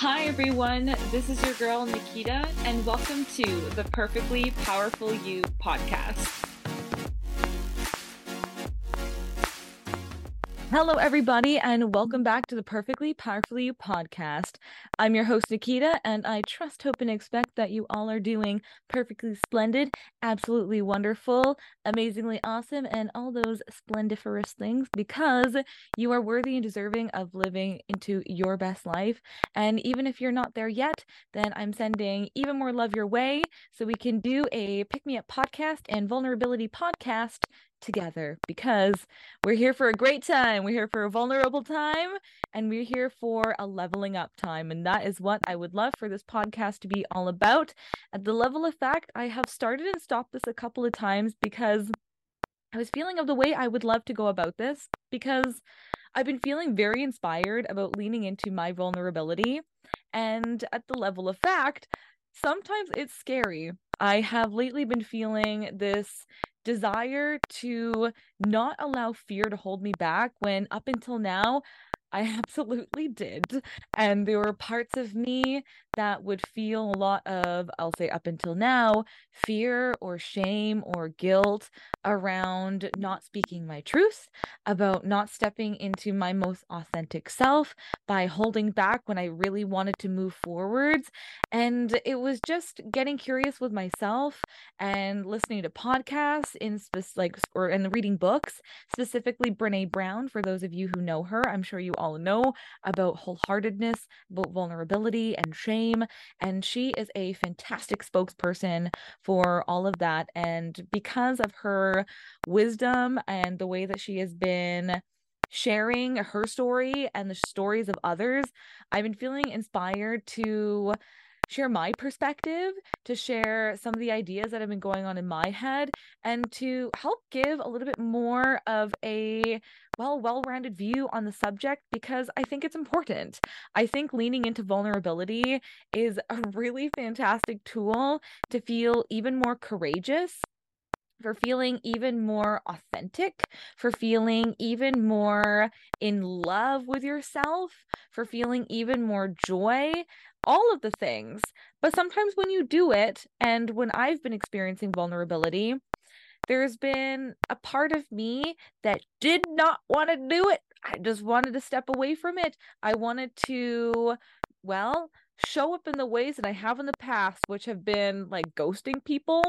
Hi, everyone. This is your girl, Nikita, and welcome to the Perfectly Powerfully You podcast. Hello, everybody, and welcome back to the Perfectly Powerfully You podcast. I'm your host, Nikita, and I trust, hope, and expect that you all are doing perfectly splendid, absolutely wonderful, amazingly awesome, and all those splendiferous things because you are worthy and deserving of living into your best life. And even if you're not there yet, then I'm sending even more love your way so we can do a pick me up podcast and vulnerability podcast together because we're here for a great time. We're here for a vulnerable time and we're here for a leveling up time. And that is what I would love for this podcast to be all about. At the level of fact, I have started and stopped this a couple of times because I was feeling of the way I would love to go about this because I've been feeling very inspired about leaning into my vulnerability. And at the level of fact, sometimes it's scary. I have lately been feeling this desire to not allow fear to hold me back when up until now I absolutely did. And there were parts of me that would feel a lot of, I'll say up until now, fear or shame or guilt around not speaking my truth, about not stepping into my most authentic self by holding back when I really wanted to move forwards. And it was just getting curious with myself and listening to podcasts in specific like or and reading books, specifically Brene Brown for those of you who know her. I'm sure you all know about wholeheartedness, about vulnerability and shame. And she is a fantastic spokesperson for all of that. And because of her wisdom and the way that she has been sharing her story and the stories of others, I've been feeling inspired to share my perspective, to share some of the ideas that have been going on in my head, and to help give a little bit more of a well, well rounded view on the subject because I think it's important. I think leaning into vulnerability is a really fantastic tool to feel even more courageous for feeling even more authentic, for feeling even more in love with yourself, for feeling even more joy, all of the things. But sometimes when you do it, and when I've been experiencing vulnerability, there's been a part of me that did not want to do it. I just wanted to step away from it. I wanted to, well, show up in the ways that I have in the past, which have been like ghosting people,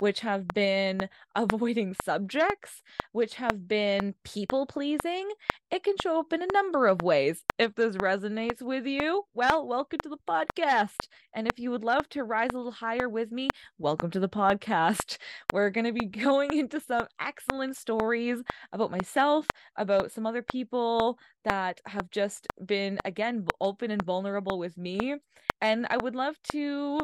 which have been avoiding subjects, which have been people pleasing. It can show up in a number of ways. If this resonates with you, well, welcome to the podcast. And if you would love to rise a little higher with me, welcome to the podcast. We're going to be going into some excellent stories about myself, about some other people that have just been, again, open and vulnerable with me. And I would love to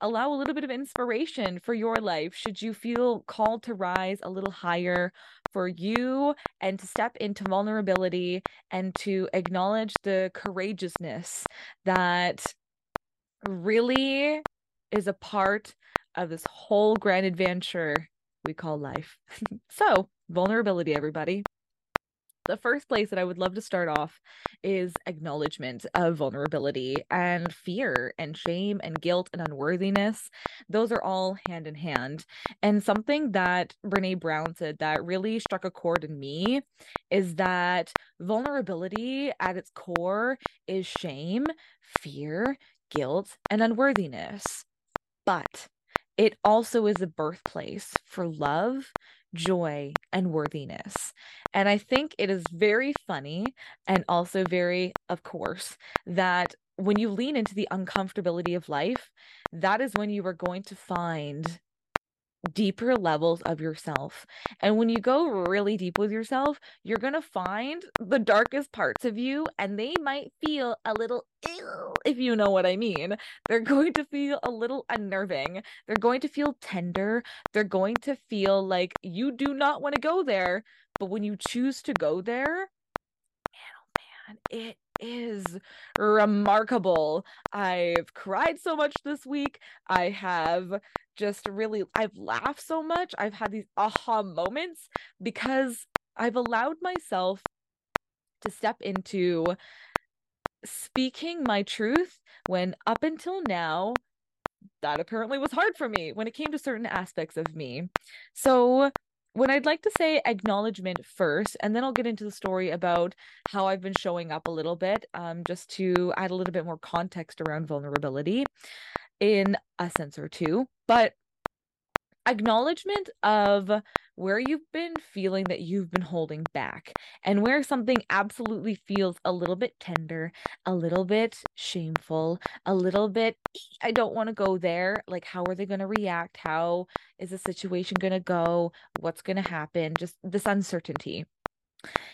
allow a little bit of inspiration for your life should you feel called to rise a little higher for you and to step into vulnerability and to acknowledge the courageousness that really is a part of this whole grand adventure we call life. so, vulnerability, everybody the first place that I would love to start off is acknowledgement of vulnerability and fear and shame and guilt and unworthiness. Those are all hand in hand. And something that Brene Brown said that really struck a chord in me is that vulnerability at its core is shame, fear, guilt, and unworthiness. But it also is a birthplace for love, joy, and worthiness. And I think it is very funny and also very, of course, that when you lean into the uncomfortability of life, that is when you are going to find deeper levels of yourself. And when you go really deep with yourself, you're going to find the darkest parts of you, and they might feel a little ill, if you know what I mean. They're going to feel a little unnerving. They're going to feel tender. They're going to feel like you do not want to go there. But when you choose to go there, man, oh man, it is remarkable. I've cried so much this week. I have just really I've laughed so much. I've had these aha moments because I've allowed myself to step into speaking my truth when up until now, that apparently was hard for me when it came to certain aspects of me. So, when I'd like to say acknowledgement first, and then I'll get into the story about how I've been showing up a little bit, um, just to add a little bit more context around vulnerability in a sense or two. But acknowledgement of where you've been feeling that you've been holding back and where something absolutely feels a little bit tender, a little bit shameful, a little bit, I don't want to go there. Like, how are they going to react? How is the situation going to go? What's going to happen? Just this uncertainty.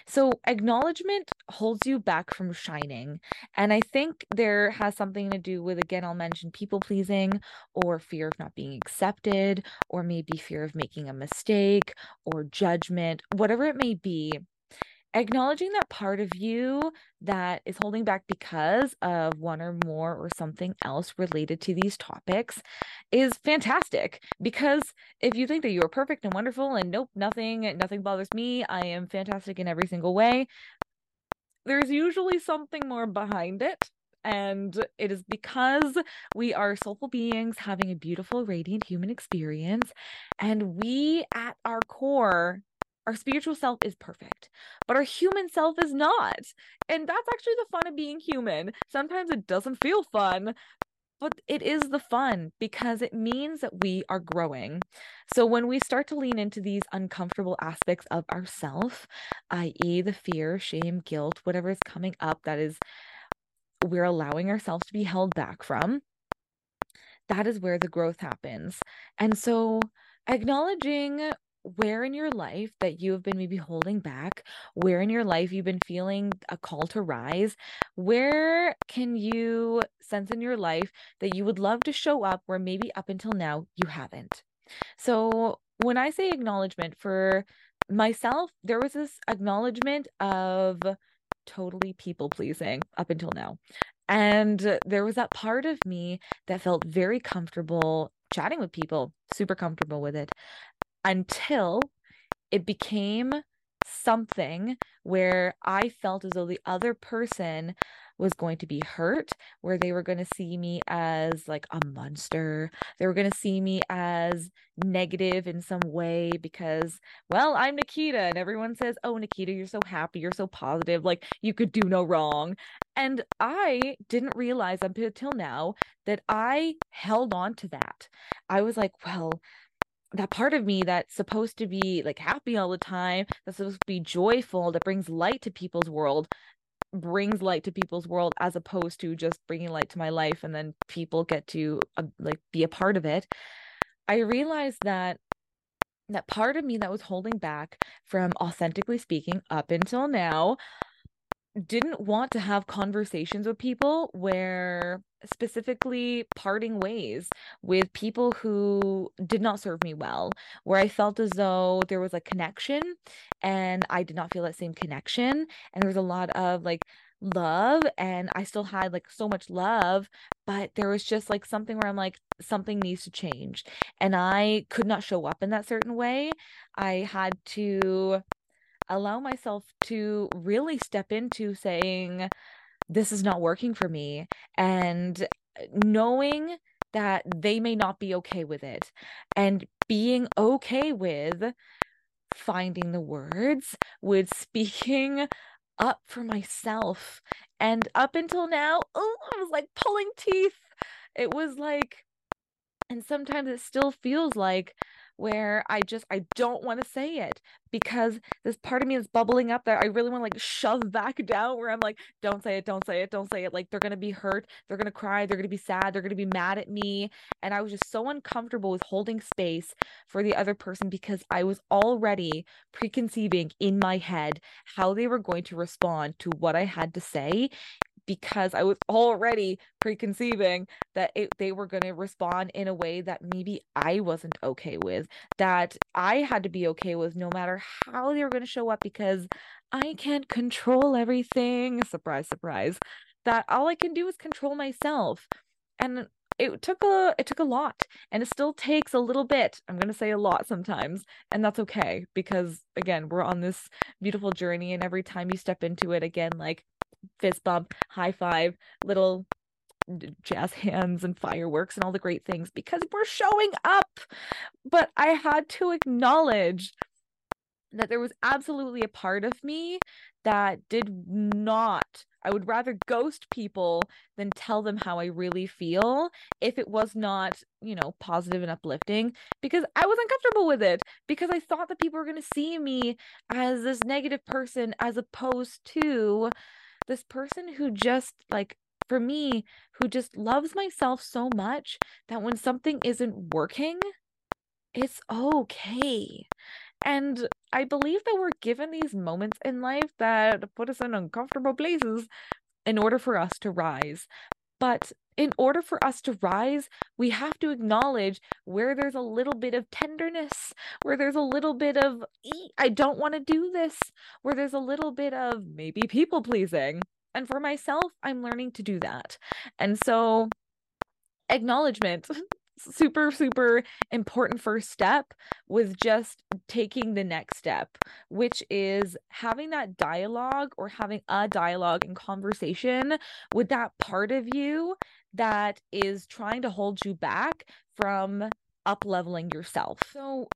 So, acknowledgement holds you back from shining. And I think there has something to do with, again, I'll mention people pleasing or fear of not being accepted, or maybe fear of making a mistake or judgment, whatever it may be acknowledging that part of you that is holding back because of one or more or something else related to these topics is fantastic because if you think that you are perfect and wonderful and nope nothing nothing bothers me i am fantastic in every single way there's usually something more behind it and it is because we are soulful beings having a beautiful, radiant human experience. And we, at our core, our spiritual self is perfect, but our human self is not. And that's actually the fun of being human. Sometimes it doesn't feel fun, but it is the fun because it means that we are growing. So when we start to lean into these uncomfortable aspects of ourself, i.e., the fear, shame, guilt, whatever is coming up that is we're allowing ourselves to be held back from, that is where the growth happens. And so acknowledging where in your life that you have been maybe holding back, where in your life you've been feeling a call to rise, where can you sense in your life that you would love to show up where maybe up until now you haven't. So, when I say acknowledgement for myself, there was this acknowledgement of totally people pleasing up until now. And there was that part of me that felt very comfortable chatting with people, super comfortable with it until it became something where I felt as though the other person was going to be hurt, where they were going to see me as like a monster. They were going to see me as negative in some way because, well, I'm Nikita and everyone says, Oh, Nikita, you're so happy. You're so positive. Like you could do no wrong. And I didn't realize until now that I held on to that. I was like, Well, that part of me that's supposed to be like happy all the time, that's supposed to be joyful, that brings light to people's world, brings light to people's world as opposed to just bringing light to my life and then people get to uh, like be a part of it. I realized that that part of me that was holding back from authentically speaking up until now didn't want to have conversations with people where specifically parting ways with people who did not serve me well, where I felt as though there was a connection and I did not feel that same connection. And there was a lot of like love, and I still had like so much love, but there was just like something where I'm like, something needs to change. And I could not show up in that certain way. I had to allow myself to really step into saying, this is not working for me. And uh, knowing that they may not be okay with it and being okay with finding the words, with speaking up for myself. And up until now, oh, I was like pulling teeth. It was like, and sometimes it still feels like where I just I don't want to say it because this part of me is bubbling up that I really want to like shove back down where I'm like, don't say it, don't say it, don't say it. Like they're gonna be hurt, they're gonna cry, they're gonna be sad, they're gonna be mad at me. And I was just so uncomfortable with holding space for the other person because I was already preconceiving in my head how they were going to respond to what I had to say because I was already preconceiving that it, they were going to respond in a way that maybe I wasn't okay with, that I had to be okay with no matter how they were going to show up because I can't control everything. Surprise, surprise. That all I can do is control myself. And it took a it took a lot and it still takes a little bit i'm going to say a lot sometimes and that's okay because again we're on this beautiful journey and every time you step into it again like fist bump, high five, little jazz hands and fireworks and all the great things because we're showing up. But I had to acknowledge that there was absolutely a part of me that did not I would rather ghost people than tell them how I really feel if it was not, you know, positive and uplifting because I was uncomfortable with it because I thought that people were going to see me as this negative person as opposed to this person who just like for me who just loves myself so much that when something isn't working it's okay and I believe that we're given these moments in life that put us in uncomfortable places in order for us to rise. But in order for us to rise, we have to acknowledge where there's a little bit of tenderness, where there's a little bit of, I don't want to do this, where there's a little bit of maybe people pleasing. And for myself, I'm learning to do that. And so, acknowledgement super super important first step was just taking the next step which is having that dialogue or having a dialogue and conversation with that part of you that is trying to hold you back from up leveling yourself. So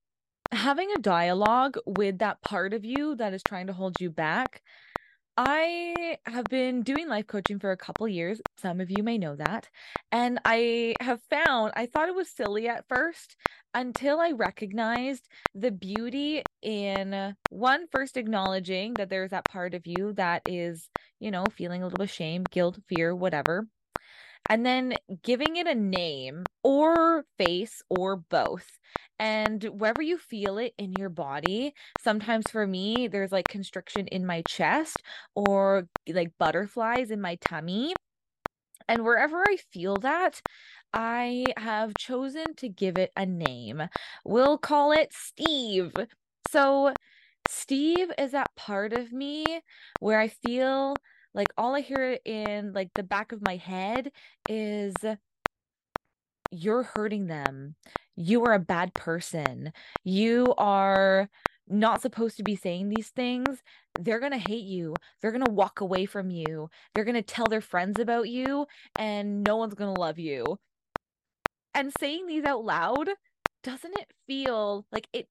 having a dialogue with that part of you that is trying to hold you back I have been doing life coaching for a couple years. Some of you may know that. And I have found, I thought it was silly at first until I recognized the beauty in one, first acknowledging that there's that part of you that is, you know, feeling a little bit shame, guilt, fear, whatever and then giving it a name or face or both. And wherever you feel it in your body, sometimes for me, there's like constriction in my chest or like butterflies in my tummy. And wherever I feel that, I have chosen to give it a name. We'll call it Steve. So, Steve is that part of me where I feel like all I hear in like the back of my head is you're hurting them. You are a bad person. You are not supposed to be saying these things. They're going to hate you. They're going to walk away from you. They're going to tell their friends about you and no one's going to love you. And saying these out loud, doesn't it feel like it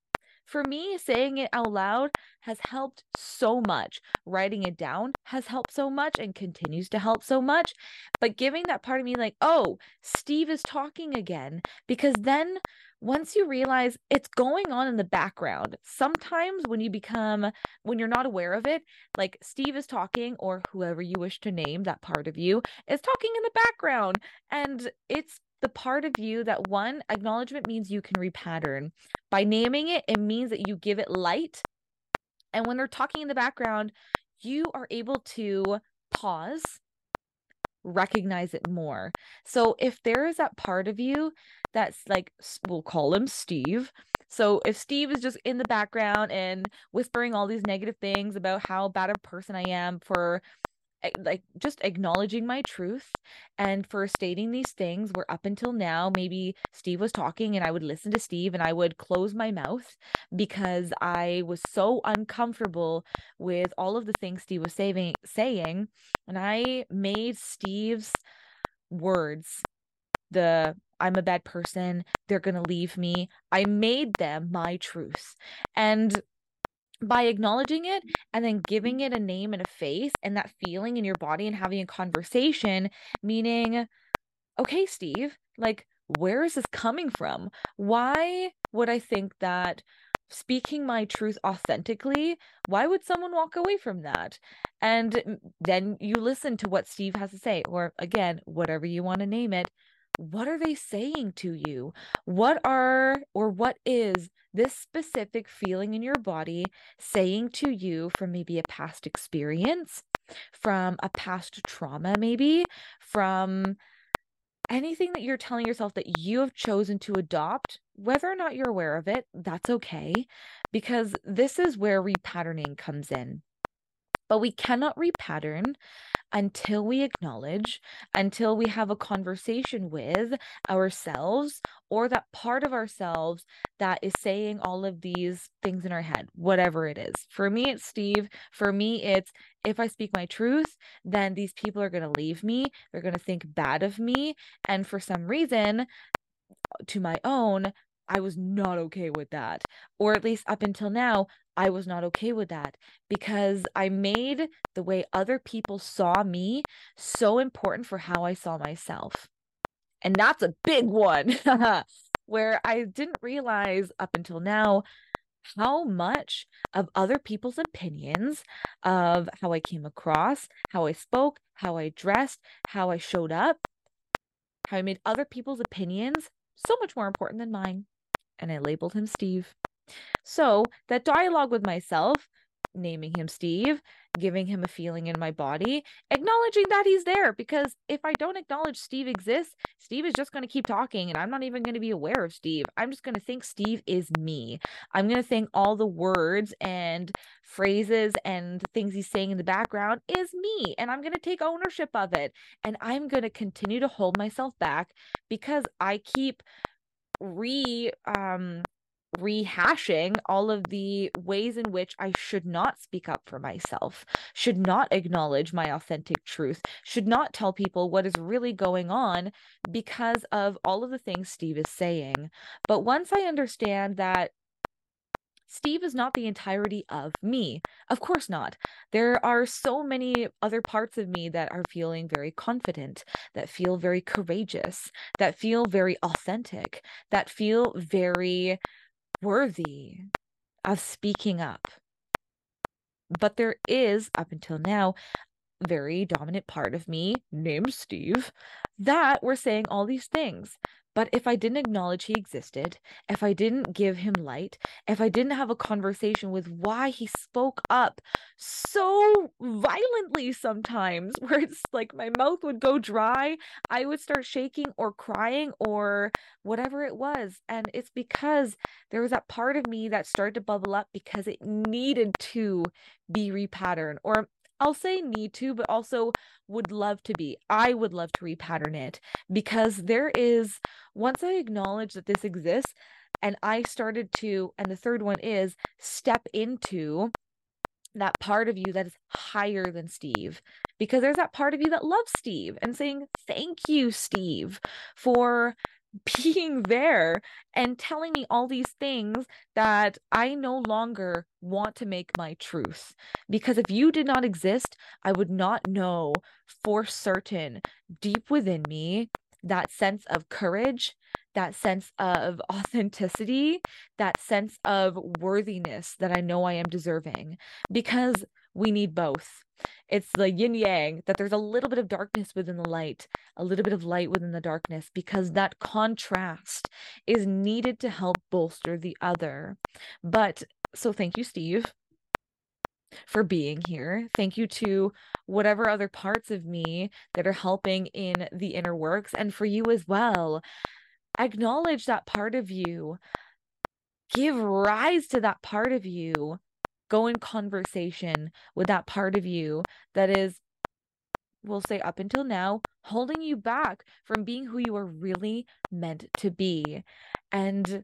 for me, saying it out loud has helped so much. Writing it down has helped so much and continues to help so much. But giving that part of me, like, oh, Steve is talking again, because then once you realize it's going on in the background, sometimes when you become, when you're not aware of it, like Steve is talking, or whoever you wish to name that part of you is talking in the background, and it's the part of you that one acknowledgement means you can repattern. By naming it, it means that you give it light. And when they're talking in the background, you are able to pause, recognize it more. So if there is that part of you that's like, we'll call him Steve. So if Steve is just in the background and whispering all these negative things about how bad a person I am for like just acknowledging my truth and for stating these things where up until now maybe Steve was talking and I would listen to Steve and I would close my mouth because I was so uncomfortable with all of the things Steve was saying saying and I made Steve's words the I'm a bad person, they're going to leave me. I made them my truth. And by acknowledging it and then giving mm-hmm. it a name and a face and that feeling in your body and having a conversation, meaning, okay, Steve, like, where is this coming from? Why would I think that speaking my truth authentically, why would someone walk away from that? And mm, then you listen to what Steve has to say, or again, whatever you want to name it what are they saying to you? What are or what is this specific feeling in your body saying to you from maybe a past experience, from a past trauma, maybe from anything that you're telling yourself that you have chosen to adopt, whether or not you're aware of it, that's okay, because this is where repatterning comes in. But we cannot repattern until we acknowledge, until we have a conversation with ourselves or that part of ourselves that is saying all of these things in our head, whatever it is. For me, it's Steve. For me, it's if I speak my truth, then these people are going to leave me. They're going to think bad of me. And for some reason, to my own, I was not okay with that. Or at least up until now, I was not okay with that because I made the way other people saw me so important for how I saw myself. And that's a big one where I didn't realize up until now how much of other people's opinions of how I came across, how I spoke, how I dressed, how I showed up, how I made other people's opinions so much more important than mine. And I labeled him Steve. So that dialogue with myself, naming him Steve, giving him a feeling in my body, acknowledging that he's there. Because if I don't acknowledge Steve exists, Steve is just going to keep talking and I'm not even going to be aware of Steve. I'm just going to think Steve is me. I'm going to think all the words and phrases and things he's saying in the background is me. And I'm going to take ownership of it. And I'm going to continue to hold myself back because I keep re um rehashing all of the ways in which I should not speak up for myself, should not acknowledge my authentic truth, should not tell people what is really going on because of all of the things Steve is saying. But once I understand that Steve is not the entirety of me. Of course not. There are so many other parts of me that are feeling very confident, that feel very courageous, that feel very authentic, that feel very worthy of speaking up. But there is, up until now, very dominant part of me named Steve that were saying all these things. But if I didn't acknowledge he existed, if I didn't give him light, if I didn't have a conversation with why he spoke up so violently sometimes, where it's like my mouth would go dry, I would start shaking or crying or whatever it was. And it's because there was that part of me that started to bubble up because it needed to be repatterned or I'll say need to, but also would love to be. I would love to repattern it because there is, once I acknowledge that this exists, and I started to, and the third one is step into that part of you that is higher than Steve because there's that part of you that loves Steve and saying, Thank you, Steve, for being there and telling me all these things that I no longer want to make my truth. Because if you did not exist, I would not know for certain deep within me that sense of courage, that sense of authenticity, that sense of worthiness that I know I am deserving. Because we need both. It's the yin yang that there's a little bit of darkness within the light, a little bit of light within the darkness, because mm. that contrast is needed to help bolster the other. But so thank you, Steve, for being here. Thank you to whatever other parts of me that are helping in the inner works, and for you as well. Acknowledge that part of you. Give rise to that part of you go in conversation with that part of you that is we'll say up until now holding you back from being who you are really meant to be and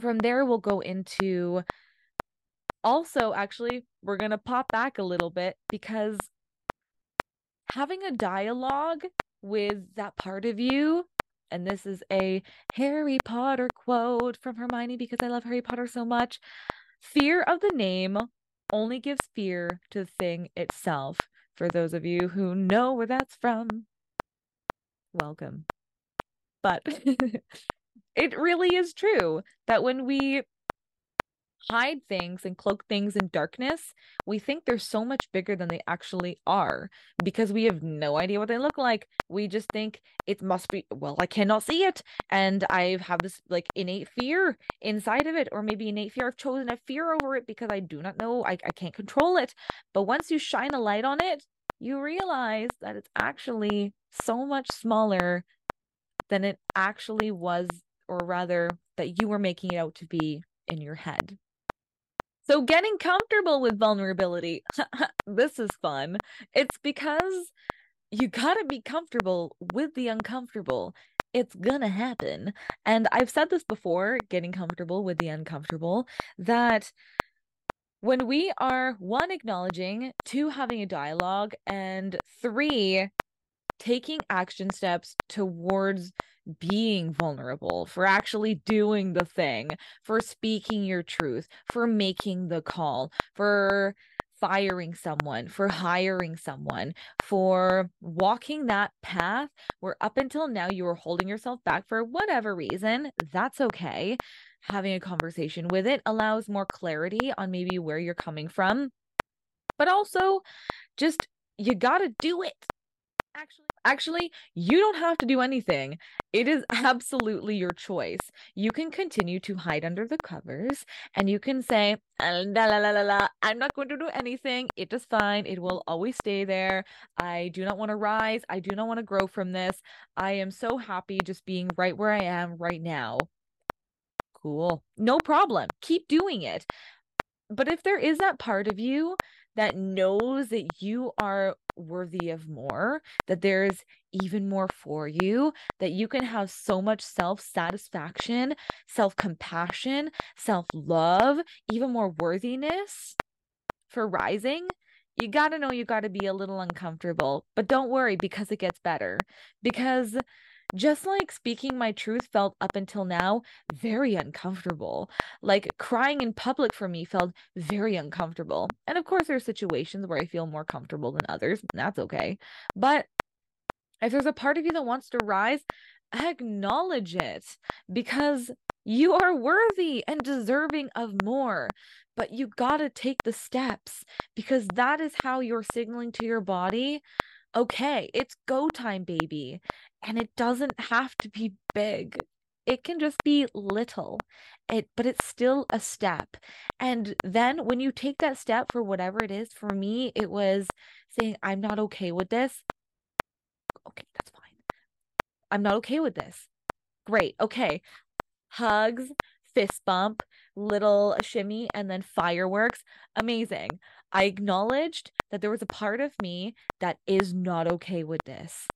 from there we'll go into also actually we're going to pop back a little bit because having a dialogue with that part of you and this is a Harry Potter quote from Hermione because I love Harry Potter so much. Fear of the name only gives fear to the thing itself. For those of you who know where that's from, welcome. But it really is true that when we hide things and cloak things in darkness, we think they're so much bigger than they actually are because we have no idea what they look like. We just think it must be, well, I cannot see it. And I have this like innate fear inside of it, or maybe innate fear. I've chosen a fear over it because I do not know, I, I can't control it. But once you shine a light on it, you realize that it's actually so much smaller than it actually was, or rather, that you were making it out to be in your head. So, getting comfortable with vulnerability, this is fun. It's because you got to be comfortable with the uncomfortable. It's gonna happen. And I've said this before getting comfortable with the uncomfortable that when we are one, acknowledging, two, having a dialogue, and three, taking action steps towards being vulnerable, for actually doing the thing, for speaking your truth, for making the call, for firing someone, for hiring someone, for walking that path where up until now you were holding yourself back for whatever reason. That's okay. Having a conversation with it allows more clarity on maybe where you're coming from, but also just you got to do it. Actually, actually, you don't have to do anything. It is absolutely your choice. You can continue to hide under the covers and you can say, la, la, la, la, la, I'm not going to do anything. It is fine. It will always stay there. I do not want to rise. I do not want to grow from this. I am so happy just being right where I am right now. Cool. No problem. Keep doing it. But if there is that part of you that knows that you are worthy of more, that there's even more for you, that you can have so much self satisfaction, self compassion, self love, even more worthiness for rising. You got to know you got to be a little uncomfortable, but don't worry because it gets better. Because just like speaking my truth felt up until now very uncomfortable. Like crying in public for me felt very uncomfortable. And of course, there are situations where I feel more comfortable than others, and that's okay. But if there's a part of you that wants to rise, acknowledge it because you are worthy and deserving of more. But you got to take the steps because that is how you're signaling to your body okay, it's go time, baby. And it doesn't have to be big. It can just be little. It but it's still a step. And then when you take that step for whatever it is, for me, it was saying, I'm not okay with this. Okay, that's fine. I'm not okay with this. Great. Okay. Hugs, fist bump, little shimmy, and then fireworks. Amazing. I acknowledged that there was a part of me that is not okay with this.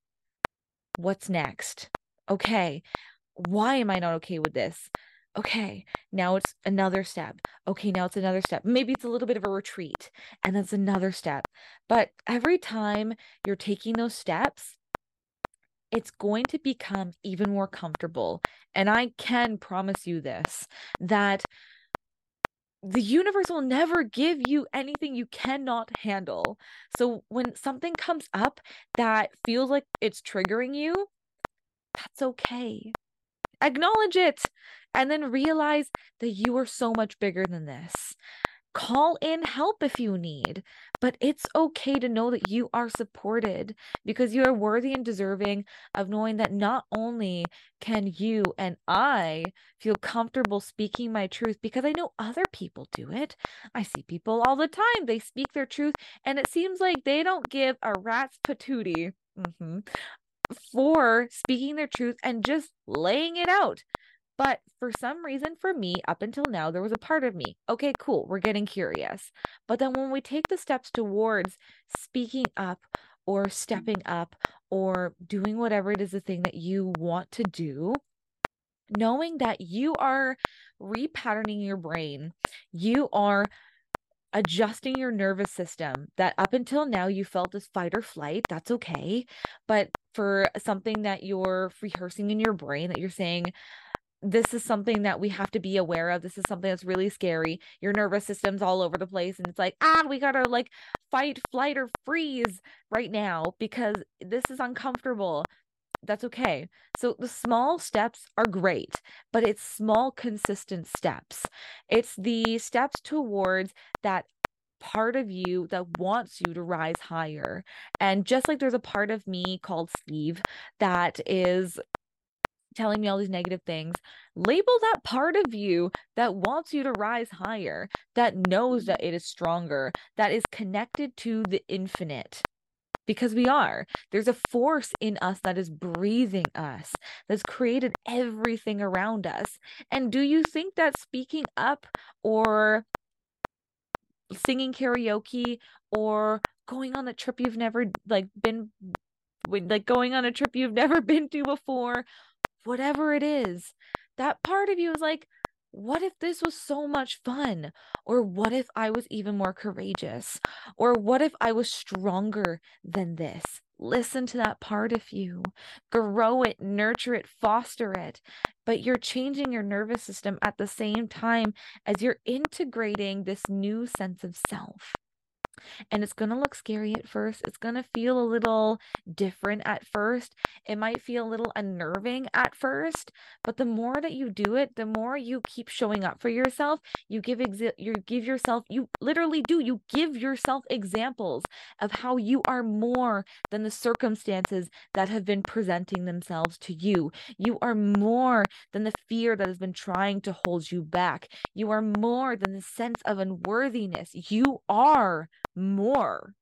What's next? Okay. Why am I not okay with this? Okay, now it's another step. Okay, now it's another step. Maybe it's a little bit of a retreat, and that's another step. But every time you're taking those steps, it's going to become even more comfortable. And I can promise you this that the universe will never give you anything you cannot handle. So when something comes up that feels like it's triggering you, that's okay. Acknowledge it and then realize that you are so much bigger than this. Call in help if you need, but it's okay to know that you are supported because you are worthy and deserving of knowing that not only can you and I feel comfortable speaking my truth because I know other people do it. I see people all the time, they speak their truth, and it seems like they don't give a rat's patootie. Mm-hmm, for speaking their truth and just laying it out. But for some reason, for me, up until now, there was a part of me, okay, cool, we're getting curious. But then when we take the steps towards speaking up or stepping mm-hmm. up or doing whatever it is the thing that you want to do, knowing that you are repatterning your brain, you are adjusting your nervous system that up until now you felt as fight or flight that's okay but for something that you're rehearsing in your brain that you're saying this is something that we have to be aware of. This is something that's really scary. Your nervous system's all over the place. And it's like, ah, we got to like fight, flight, or freeze right now because this is uncomfortable. That's okay. So the small steps are great, but it's small, consistent steps. It's the steps towards that part of you that wants you to rise higher. And just like there's a part of me called Steve that is telling me all these negative things, label that part of you that wants you to rise higher, that knows that it is stronger, that is connected to the infinite. Because we are. There's a force in us that is breathing us, that's created everything around us. And do you think that speaking up or singing karaoke or going on a trip you've never like been like going on a trip you've never been to before whatever it is that part of you is like what if this was so much fun? Or what if I was even more courageous? Or what if I was stronger than this? Listen to that part of you, grow it, nurture it, foster it. But you're changing your nervous system at the same time as you're integrating this new sense of self. And it's going to look scary at first. It's going to feel a little different at first. It might feel a little unnerving at first, but the more that you do it, the more you keep showing up for yourself. You give exi- you give yourself you literally do. You give yourself examples of how you are more than the circumstances that have been presenting themselves to you. You are more than the fear that has been trying to hold you back. You are more than the sense of unworthiness. You are more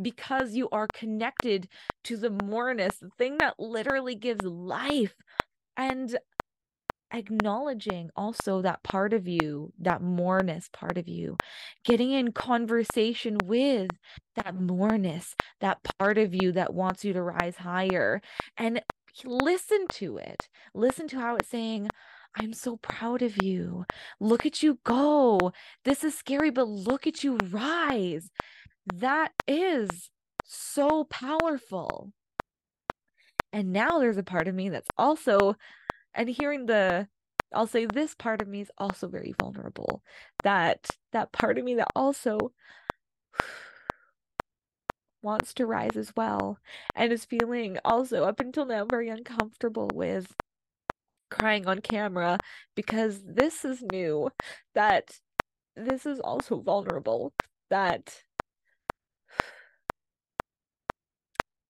because you are connected to the moreness, the thing that literally gives life. And acknowledging also that part of you, that moreness part of you, getting in conversation with that moreness, that part of you that wants you to rise higher, and listen to it. Listen to how it's saying, I'm so proud of you. Look at you go. This is scary, but look at you rise. That is so powerful. And now there's a part of me that's also, and hearing the, I'll say this part of me is also very vulnerable. That, that part of me that also wants to rise as well and is feeling also up until now very uncomfortable with crying on camera because this is new that this is also vulnerable that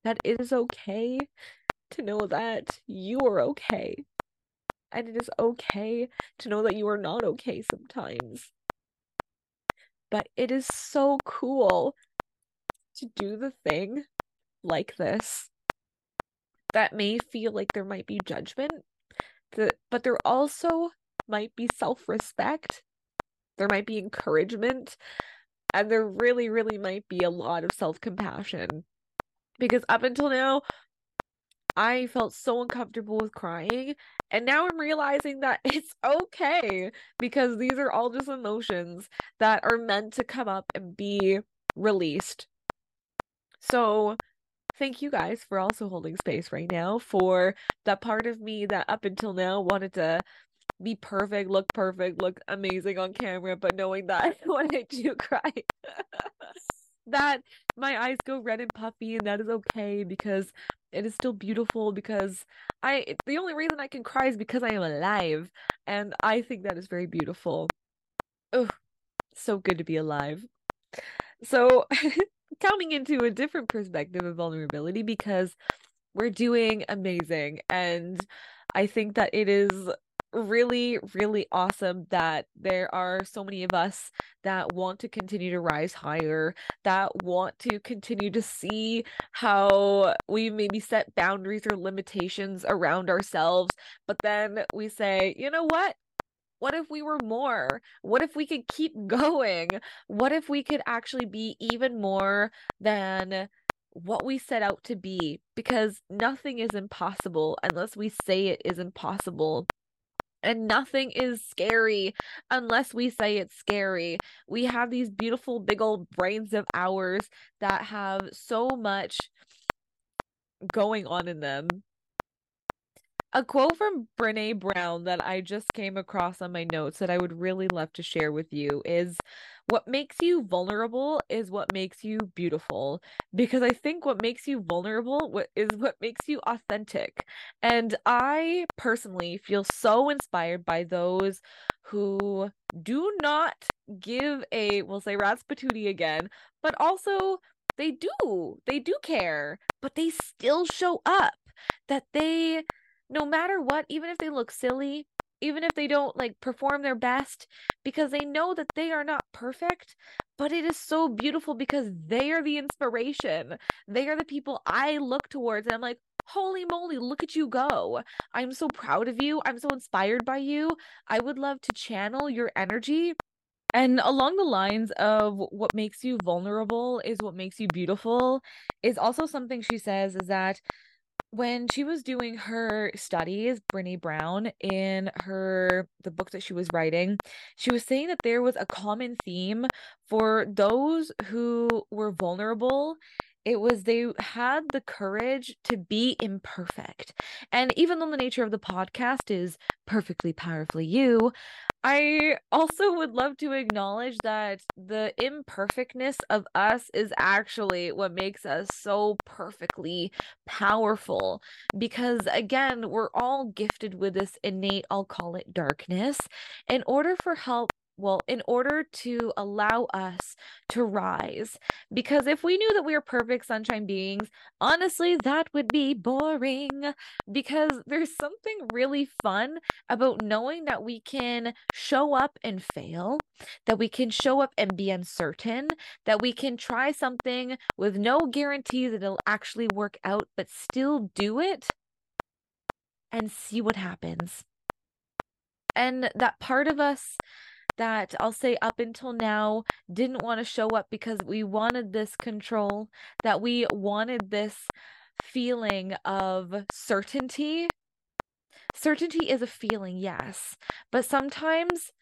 that it is okay to know that you are okay and it is okay to know that you are not okay sometimes. But it is so cool to do the thing like this that may feel like there might be judgment the, but there also might be self respect, there might be encouragement, and there really, really might be a lot of self compassion. Because up until now, I felt so uncomfortable with crying. And now I'm realizing that it's okay because these are all just emotions that are meant to come up and be released. So thank you guys for also holding space right now for that part of me that up until now wanted to be perfect, look perfect, look amazing on camera, but knowing that when I do cry, that my eyes go red and puffy, and that is okay because it is still beautiful. Because I, the only reason I can cry is because I am alive, and I think that is very beautiful. Oh, so good to be alive. So coming into a different perspective of vulnerability because we're doing amazing. And I think that it is really, really awesome that there are so many of us that want to continue to rise higher, that want to continue to see how we maybe set boundaries or limitations around ourselves, but then we say, you know what? What if we were more? What if we could keep going? What if we could actually be even more than what we set out to be? Because nothing is impossible unless we say it is impossible. And nothing is scary unless we say it's scary. We have these beautiful, big old brains of ours that have so much going on in them a quote from Brene Brown that I just came across on my notes that I would really love to share with you is what makes you vulnerable is what makes you beautiful because I think what makes you vulnerable is what makes you authentic. And I personally feel so inspired by those who do not give a we'll say rats patootie again, but also they do. They do care, but they still show up. That they no matter what, even if they look silly, even if they don't like perform their best, because they know that they are not perfect, but it is so beautiful because they are the inspiration. They are the people I look towards, and I'm like, holy moly, look at you go. I'm so proud of you. I'm so inspired by you. I would love to channel your energy And along the lines of what makes you vulnerable is what makes you beautiful, is also something she says is that when she was doing her studies, Brene Brown, in her the book that she was writing, she was saying that there was a common theme for those who were vulnerable it was they had the courage to be imperfect. And even though the nature of the podcast is perfectly powerfully you, I also would love to acknowledge that the imperfectness of us is actually what makes us so perfectly powerful. Because again, we're all gifted with this innate, I'll call it darkness. In order for help well, in order to allow us to rise. Because if we knew that we were perfect sunshine beings, honestly, that would be boring. Because there's something really fun about knowing that we can show up and fail, that we can show up and be uncertain, that we can try something with no guarantee that it'll actually work out, but still do it and see what happens. And that part of us that I'll say up until now didn't want to show up because we wanted this control, that we wanted this feeling of certainty. Certainty is a feeling, yes, but sometimes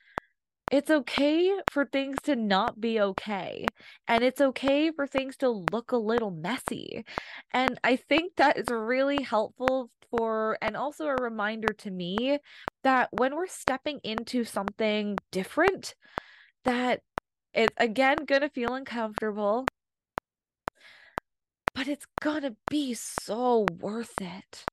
it's okay for things to not be okay. And it's okay for things to look a little messy. And I think that is really helpful for, and also a reminder to me that when we're stepping into something different, that it's again gonna feel uncomfortable, but it's gonna be so worth it.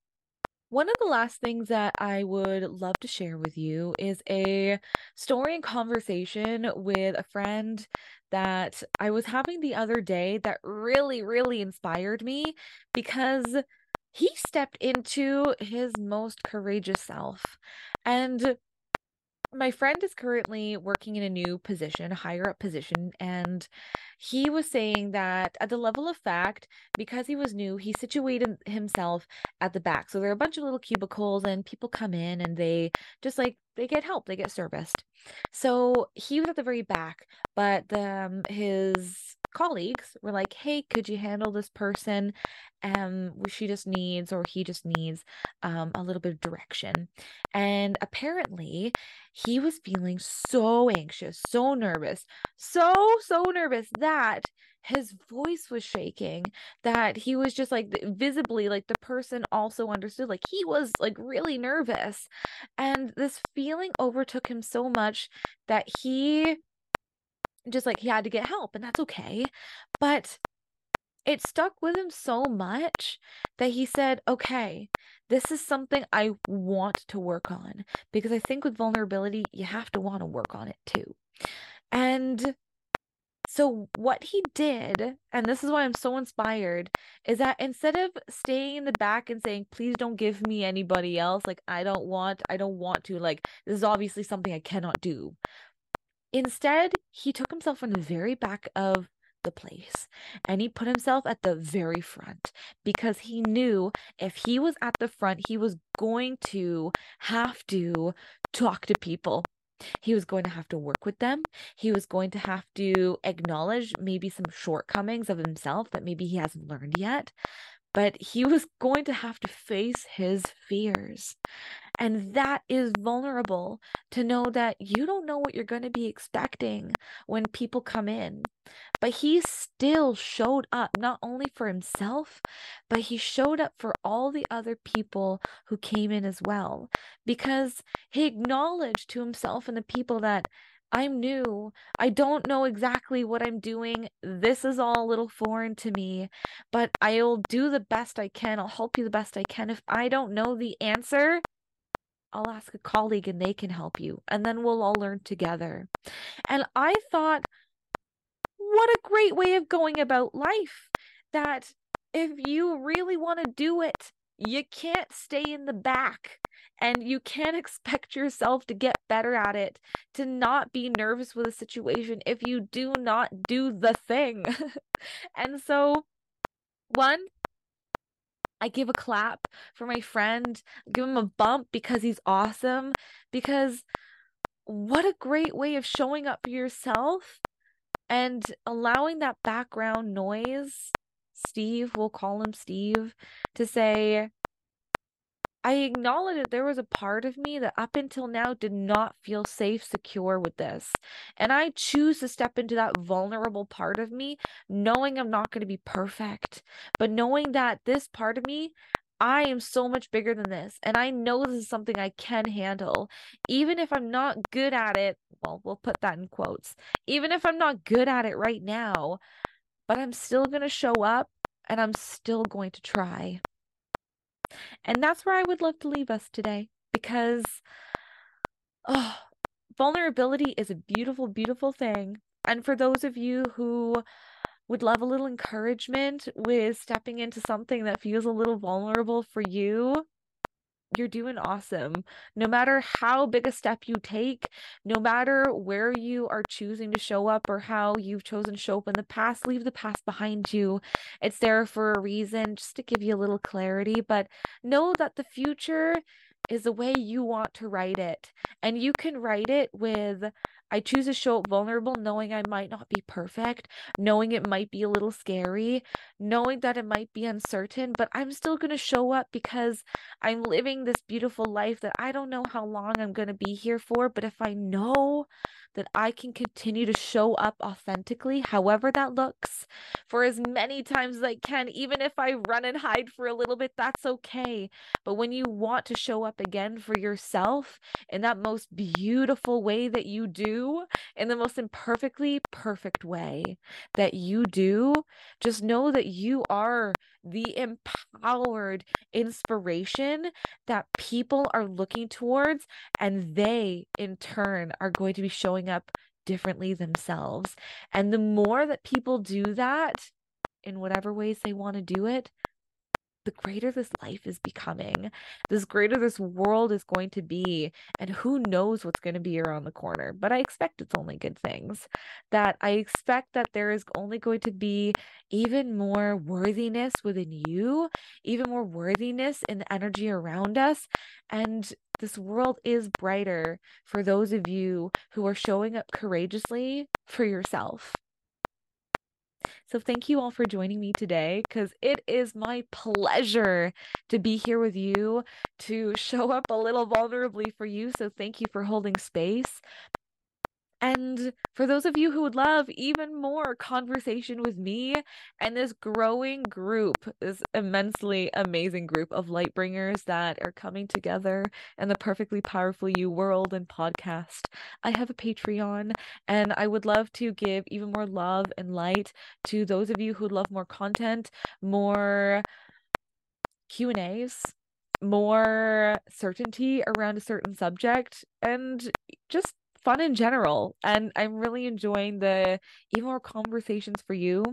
One of the last things that I would love to share with you is a story and conversation with a friend that I was having the other day that really, really inspired me because he stepped into his most courageous self. And my friend is currently working in a new position, a higher up position, and he was saying that at the level of fact, because he was new, he situated himself at the back. So there are a bunch of little cubicles, and people come in and they just like they get help, they get serviced. So he was at the very back, but um, his colleagues were like, "Hey, could you handle this person? Um, she just needs or he just needs um a little bit of direction." And apparently, he was feeling so anxious, so nervous, so so nervous that his voice was shaking that he was just like visibly like the person also understood like he was like really nervous and this feeling overtook him so much that he just like he had to get help and that's okay but it stuck with him so much that he said okay this is something i want to work on because i think with vulnerability you have to want to work on it too and so what he did and this is why i'm so inspired is that instead of staying in the back and saying please don't give me anybody else like i don't want i don't want to like this is obviously something i cannot do Instead, he took himself from the very back of the place and he put himself at the very front because he knew if he was at the front, he was going to have to talk to people. He was going to have to work with them. He was going to have to acknowledge maybe some shortcomings of himself that maybe he hasn't learned yet. But he was going to have to face his fears. And that is vulnerable to know that you don't know what you're going to be expecting when people come in. But he still showed up not only for himself, but he showed up for all the other people who came in as well. Because he acknowledged to himself and the people that I'm new. I don't know exactly what I'm doing. This is all a little foreign to me, but I'll do the best I can. I'll help you the best I can. If I don't know the answer, I'll ask a colleague and they can help you. And then we'll all learn together. And I thought, what a great way of going about life. That if you really want to do it, you can't stay in the back and you can't expect yourself to get better at it, to not be nervous with a situation if you do not do the thing. and so, one, I give a clap for my friend, give him a bump because he's awesome. Because what a great way of showing up for yourself and allowing that background noise. Steve, we'll call him Steve, to say, I acknowledge that there was a part of me that up until now did not feel safe, secure with this. And I choose to step into that vulnerable part of me, knowing I'm not going to be perfect, but knowing that this part of me, I am so much bigger than this. And I know this is something I can handle. Even if I'm not good at it, well, we'll put that in quotes. Even if I'm not good at it right now, but I'm still going to show up and I'm still going to try. And that's where I would love to leave us today because oh, vulnerability is a beautiful, beautiful thing. And for those of you who would love a little encouragement with stepping into something that feels a little vulnerable for you, you're doing awesome. No matter how big a step you take, no matter where you are choosing to show up or how you've chosen to show up in the past, leave the past behind you. It's there for a reason, just to give you a little clarity. But know that the future is the way you want to write it. And you can write it with I choose to show up vulnerable, knowing I might not be perfect, knowing it might be a little scary, knowing that it might be uncertain, but I'm still going to show up because I'm living this beautiful life that I don't know how long I'm going to be here for. But if I know that I can continue to show up authentically, however that looks, for as many times as I can, even if I run and hide for a little bit, that's okay. But when you want to show up again for yourself in that most beautiful way that you do, in the most imperfectly perfect way that you do, just know that you are the empowered inspiration that people are looking towards, and they in turn are going to be showing up differently themselves. And the more that people do that in whatever ways they want to do it, the greater this life is becoming, this greater this world is going to be. And who knows what's going to be around the corner. But I expect it's only good things. That I expect that there is only going to be even more worthiness within you, even more worthiness in the energy around us. And this world is brighter for those of you who are showing up courageously for yourself. So, thank you all for joining me today because it is my pleasure to be here with you to show up a little vulnerably for you. So, thank you for holding space. And for those of you who would love even more conversation with me and this growing group, this immensely amazing group of light bringers that are coming together in the Perfectly Powerfully You world and podcast, I have a Patreon and I would love to give even more love and light to those of you who would love more content, more Q&As, more certainty around a certain subject and just fun in general. And I'm really enjoying the even more conversations for you.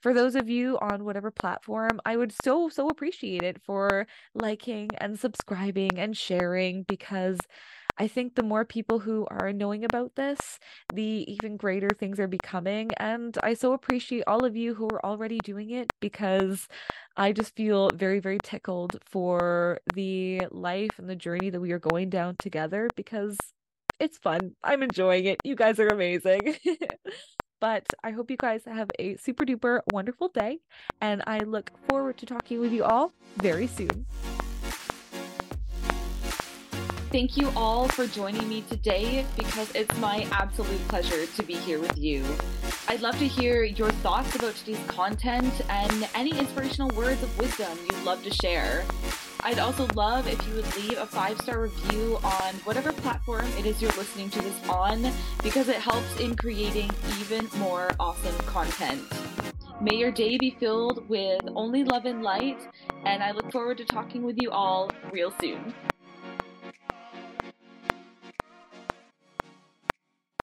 For those of you on whatever platform, I would so, so appreciate it for liking and subscribing and sharing because I think the more people who are knowing about this, the even greater things are becoming. And I so appreciate all of you who are already doing it because I just feel very, very tickled for the life and the journey that we are going down together because it's fun. I'm enjoying it. You guys are amazing. but I hope you guys have a super duper wonderful day. And I look forward to talking with you all very soon. Thank you all for joining me today because it's my absolute pleasure to be here with you. I'd love to hear your thoughts about today's content and any inspirational words of wisdom you'd love to share. I'd also love if you would leave a five star review on whatever platform it is you're listening to this on because it helps in creating even more awesome content. May your day be filled with only love and light, and I look forward to talking with you all real soon.